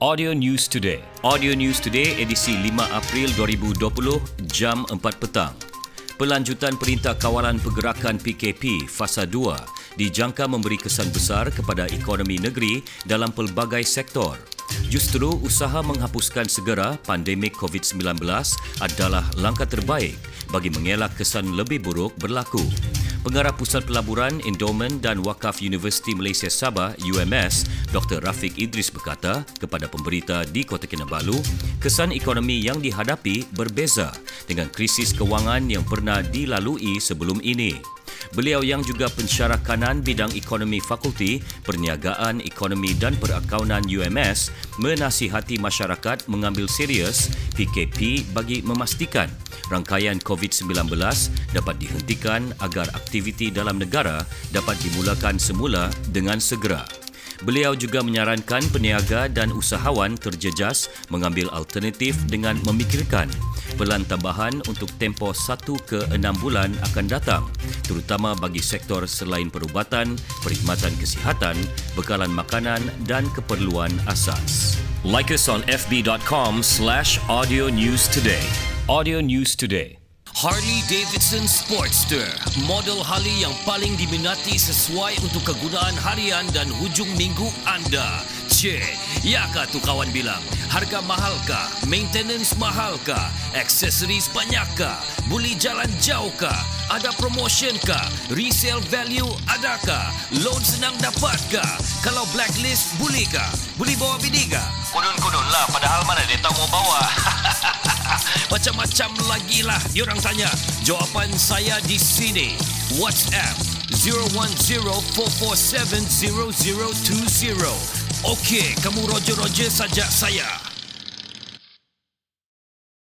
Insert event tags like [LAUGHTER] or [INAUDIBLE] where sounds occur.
Audio News Today. Audio News Today edisi 5 April 2020 jam 4 petang. Pelanjutan Perintah Kawalan Pergerakan PKP Fasa 2 dijangka memberi kesan besar kepada ekonomi negeri dalam pelbagai sektor. Justru usaha menghapuskan segera pandemik COVID-19 adalah langkah terbaik bagi mengelak kesan lebih buruk berlaku. Pengarah Pusat Pelaburan, Endowment dan Wakaf Universiti Malaysia Sabah UMS, Dr. Rafiq Idris berkata kepada pemberita di Kota Kinabalu, kesan ekonomi yang dihadapi berbeza dengan krisis kewangan yang pernah dilalui sebelum ini. Beliau yang juga pensyarah kanan bidang ekonomi fakulti Perniagaan Ekonomi dan Perakaunan UMS menasihati masyarakat mengambil serius PKP bagi memastikan rangkaian COVID-19 dapat dihentikan agar aktiviti dalam negara dapat dimulakan semula dengan segera. Beliau juga menyarankan peniaga dan usahawan terjejas mengambil alternatif dengan memikirkan pelan tambahan untuk tempoh 1 ke 6 bulan akan datang terutama bagi sektor selain perubatan, perkhidmatan kesihatan, bekalan makanan dan keperluan asas. Like us on fb.com slash audio news today. Audio News Today. Harley Davidson Sportster, model Harley yang paling diminati sesuai untuk kegunaan harian dan hujung minggu anda. Cik, ya kah tu kawan bilang? Harga mahal kah? Maintenance mahal kah? Aksesoris banyak kah? Boleh jalan jauh kah? Ada promotion kah? Resale value adakah? Loan senang dapatkah? Kalau blacklist boleh kah? Boleh bawa bini kah? Kudun-kudun lah padahal mana dia tahu mau bawa. [LAUGHS] Macam-macam lagi lah diorang tanya. Jawapan saya di sini. WhatsApp 010-447-0020. Okey, kamu roger-roger saja saya.